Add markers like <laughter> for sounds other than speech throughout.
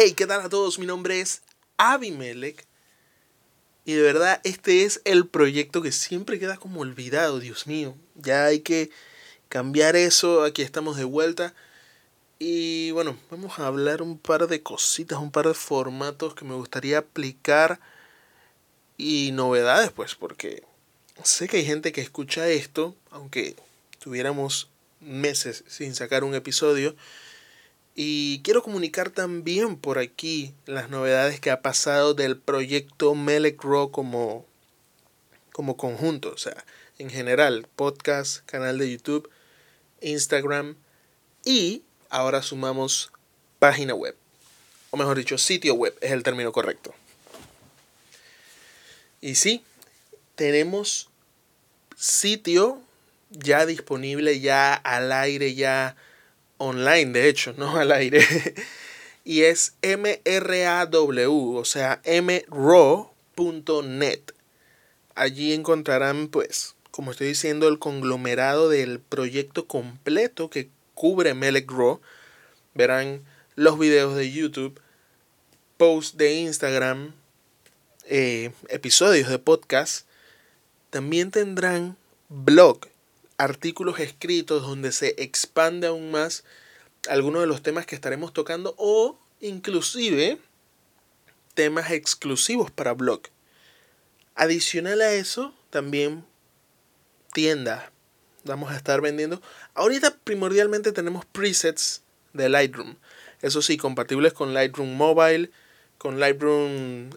hey, ¿qué tal a todos? Mi nombre es Abimelech. Y de verdad, este es el proyecto que siempre queda como olvidado, Dios mío. Ya hay que cambiar eso. Aquí estamos de vuelta. Y bueno, vamos a hablar un par de cositas, un par de formatos que me gustaría aplicar y novedades, pues, porque sé que hay gente que escucha esto, aunque tuviéramos meses sin sacar un episodio. Y quiero comunicar también por aquí las novedades que ha pasado del proyecto Melek Raw como, como conjunto. O sea, en general, podcast, canal de YouTube, Instagram y ahora sumamos página web. O mejor dicho, sitio web es el término correcto. Y sí, tenemos sitio ya disponible, ya al aire, ya online, de hecho, <laughs> no al aire. y es MRAW, o sea, mraw.net. Allí encontrarán, pues, como estoy diciendo, el conglomerado del proyecto completo que cubre Melek Raw. Verán los videos de YouTube, posts de Instagram, eh, episodios de podcast. También tendrán blog artículos escritos donde se expande aún más algunos de los temas que estaremos tocando o inclusive temas exclusivos para blog. Adicional a eso, también tienda. Vamos a estar vendiendo. Ahorita primordialmente tenemos presets de Lightroom. Eso sí, compatibles con Lightroom Mobile, con Lightroom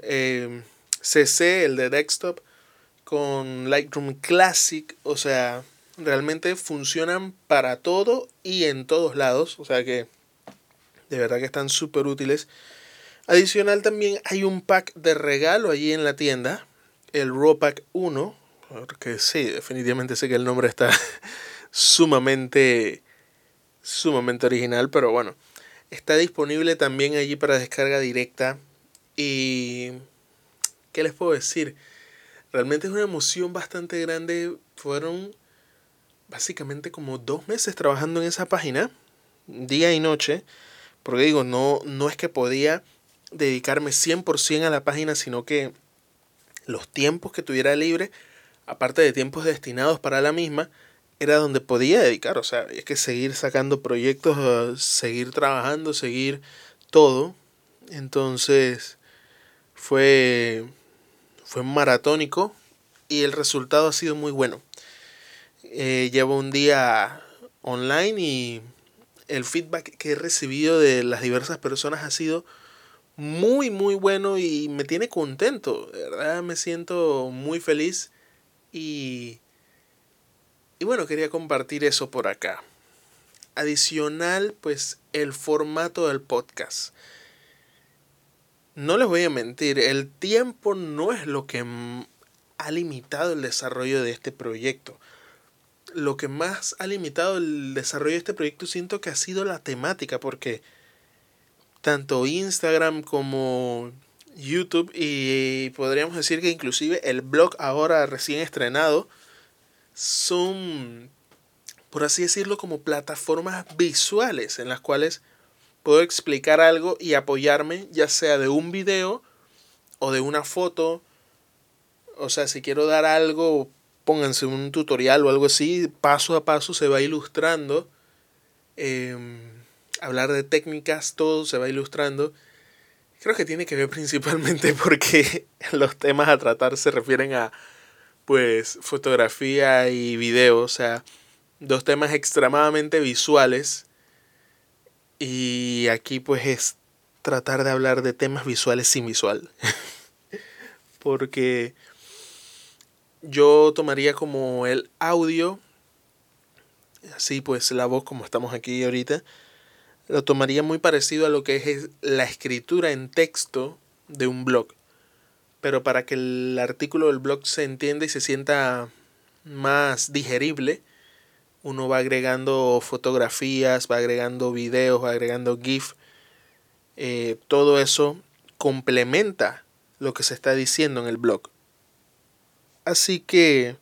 CC, eh, el de desktop, con Lightroom Classic. O sea, realmente funcionan para todo y en todos lados. O sea que de verdad que están súper útiles. Adicional también hay un pack de regalo allí en la tienda. El Raw Pack 1. Porque sí, definitivamente sé que el nombre está <laughs> sumamente, sumamente original. Pero bueno, está disponible también allí para descarga directa. Y... ¿Qué les puedo decir? Realmente es una emoción bastante grande. Fueron básicamente como dos meses trabajando en esa página, día y noche, porque digo, no, no es que podía dedicarme 100% a la página, sino que los tiempos que tuviera libre, aparte de tiempos destinados para la misma, era donde podía dedicar, o sea, es que seguir sacando proyectos, seguir trabajando, seguir todo. Entonces, fue, fue maratónico y el resultado ha sido muy bueno. Eh, llevo un día online y el feedback que he recibido de las diversas personas ha sido muy muy bueno y me tiene contento, de verdad me siento muy feliz y y bueno, quería compartir eso por acá. Adicional, pues el formato del podcast. No les voy a mentir, el tiempo no es lo que ha limitado el desarrollo de este proyecto lo que más ha limitado el desarrollo de este proyecto siento que ha sido la temática, porque tanto Instagram como YouTube y podríamos decir que inclusive el blog ahora recién estrenado son, por así decirlo, como plataformas visuales en las cuales puedo explicar algo y apoyarme ya sea de un video o de una foto. O sea, si quiero dar algo pónganse un tutorial o algo así, paso a paso se va ilustrando. Em, hablar de técnicas, todo se va ilustrando. Creo que tiene que ver <laughs> principalmente porque <laughs> los temas a tratar se refieren a pues fotografía y video, o sea, dos temas extremadamente visuales. Y aquí pues es tratar de hablar de temas visuales sin visual. <laughs> porque yo tomaría como el audio, así pues la voz como estamos aquí ahorita, lo tomaría muy parecido a lo que es la escritura en texto de un blog. Pero para que el artículo del blog se entienda y se sienta más digerible, uno va agregando fotografías, va agregando videos, va agregando GIF. Eh, todo eso complementa lo que se está diciendo en el blog. Así que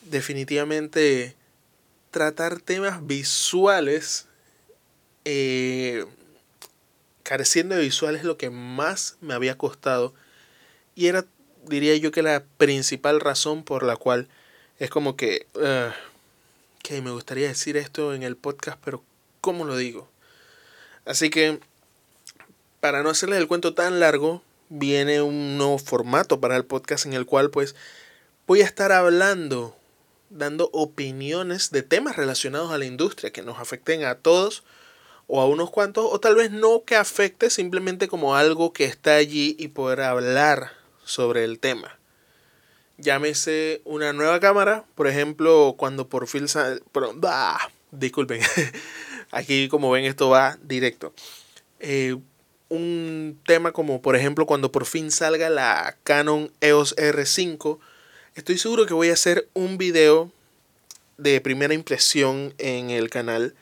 definitivamente tratar temas visuales eh, careciendo de visual es lo que más me había costado y era, diría yo, que la principal razón por la cual es como que, que me gustaría decir esto en el podcast, pero ¿cómo lo digo? Así que, para no hacerles el cuento tan largo, viene un nuevo formato para el podcast en el cual pues voy a estar hablando, dando opiniones de temas relacionados a la industria que nos afecten a todos o a unos cuantos, o tal vez no que afecte, simplemente como algo que está allí y poder hablar sobre el tema. Llámese una nueva cámara, por ejemplo, cuando por fin sale... disculpen, <laughs> aquí como ven esto va directo. Eh, un tema como por ejemplo cuando por fin salga la Canon EOS R5, estoy seguro que voy a hacer un video de primera impresión en el canal.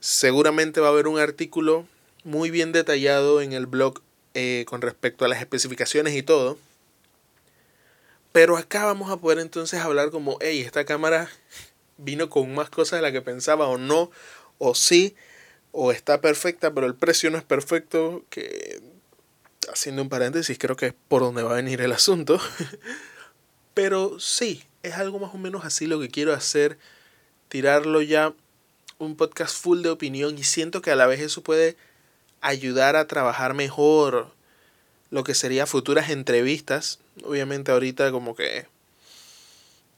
Seguramente va a haber un artículo muy bien detallado en el blog eh, con respecto a las especificaciones y todo. Pero acá vamos a poder entonces hablar como, hey, esta cámara vino con más cosas de las que pensaba o no, o sí o está perfecta, pero el precio no es perfecto, que haciendo un paréntesis, creo que es por donde va a venir el asunto. <laughs> pero sí, es algo más o menos así lo que quiero hacer, tirarlo ya un podcast full de opinión y siento que a la vez eso puede ayudar a trabajar mejor lo que sería futuras entrevistas. Obviamente ahorita como que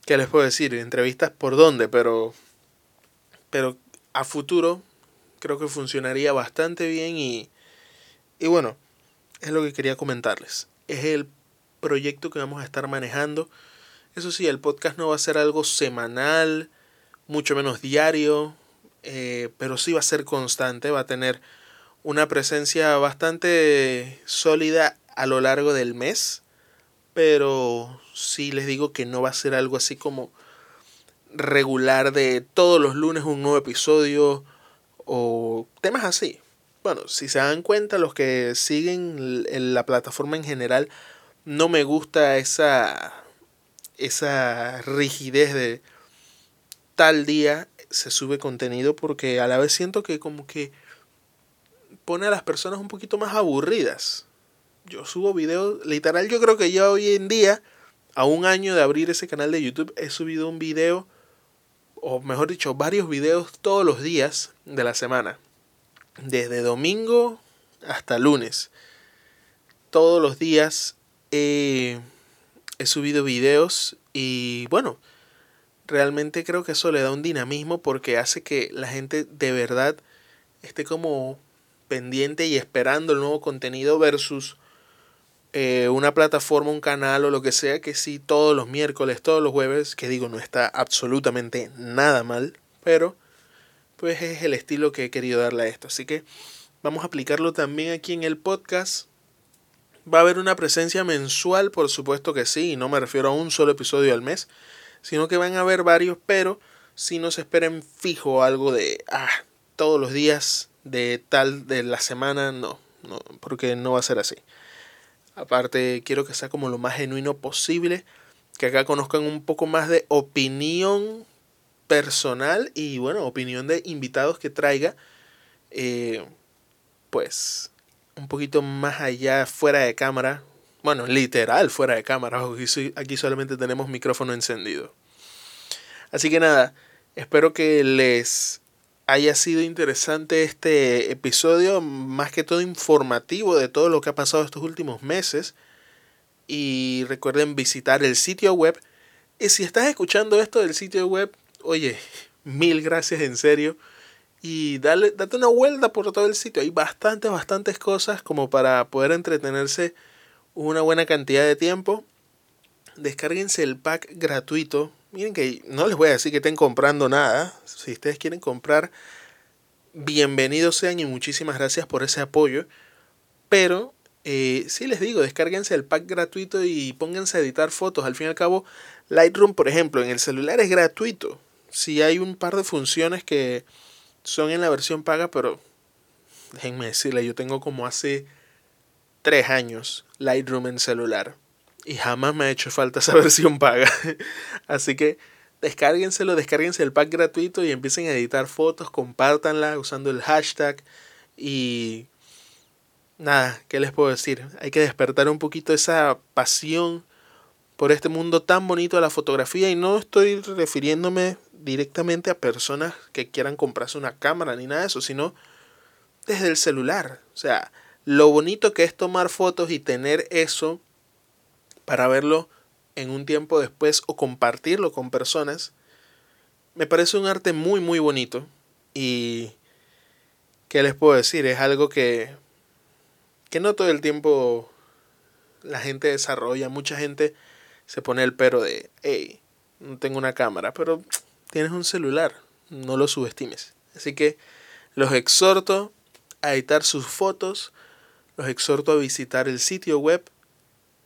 ¿qué les puedo decir? Entrevistas por dónde, pero pero a futuro creo que funcionaría bastante bien y, y bueno, es lo que quería comentarles. Es el proyecto que vamos a estar manejando. Eso sí, el podcast no va a ser algo semanal, mucho menos diario, eh, pero sí va a ser constante, va a tener una presencia bastante sólida a lo largo del mes, pero sí les digo que no va a ser algo así como regular de todos los lunes un nuevo episodio o temas así. Bueno, si se dan cuenta, los que siguen la plataforma en general, no me gusta esa, esa rigidez de tal día se sube contenido porque a la vez siento que como que pone a las personas un poquito más aburridas. Yo subo videos, literal yo creo que ya hoy en día, a un año de abrir ese canal de YouTube, he subido un video o mejor dicho, varios videos todos los días de la semana. Desde domingo hasta lunes. Todos los días he, subido videos y bueno, realmente creo que eso le da un dinamismo porque hace que la gente de verdad esté como pendiente y esperando el nuevo contenido versus eh, una plataforma, un canal o lo que sea, que sí todos los miércoles, todos los jueves, que digo, no está absolutamente nada mal, pero pues es el estilo que he querido darle a esto. Así que vamos a aplicarlo también aquí en el podcast. Va a haber una presencia mensual, por supuesto que sí, y no me refiero a un solo episodio al mes, sino que van a haber varios, pero si no se esperen fijo algo de, ah, todos los días de tal de la semana, no, no, porque no va a ser así. Aparte, quiero que sea como lo más genuino posible, que acá conozcan un poco más de opinión personal y bueno, opinión de invitados que traiga, eh, pues un poquito más allá, fuera de cámara, bueno, literal fuera de cámara, aquí, solamente tenemos micrófono encendido. Así que nada, espero que les haya sido interesante este episodio, más que todo informativo de todo lo que ha pasado estos últimos meses. Y recuerden visitar el sitio web. Y si estás escuchando esto del sitio web, oye, mil gracias en serio. Y dale, date una vuelta por todo el sitio. Hay bastantes, bastantes cosas como para poder entretenerse una buena cantidad de tiempo. Descárguense el pack gratuito Miren que no les voy a decir que estén comprando nada. Si ustedes quieren comprar, bienvenidos sean y muchísimas gracias por ese apoyo. Pero eh, sí les digo, descárguense el pack gratuito y pónganse a editar fotos. Al fin y al cabo, Lightroom, por ejemplo, en el celular es gratuito. Sí hay un par de funciones que son en la versión paga, pero déjenme decirle, yo tengo como hace tres años Lightroom en celular y jamás me ha hecho falta esa <laughs> versión paga. Así que descárguenselo, descárguense el pack gratuito y empiecen a editar fotos, compártanla usando el hashtag y nada, ¿qué les puedo decir? Hay que despertar un poquito esa pasión por este mundo tan bonito de la fotografía y no estoy refiriéndome directamente a personas que quieran comprarse una cámara ni nada de eso, sino desde el celular. O sea, lo bonito que es tomar fotos y tener eso para verlo en un tiempo después o compartirlo con personas, me parece un arte muy muy bonito y ¿qué les puedo decir? Es algo que que no todo el tiempo la gente desarrolla, mucha gente se pone el pero de, hey, no tengo una cámara, pero tienes un celular, no lo subestimes. Así que los exhorto a editar sus fotos, los exhorto a visitar el sitio web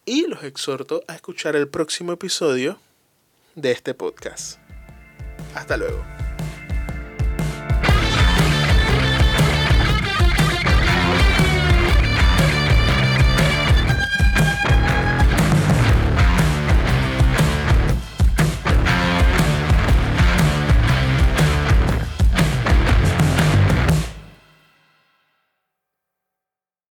y los exhorto a escuchar el próximo episodio de este podcast. Hasta luego.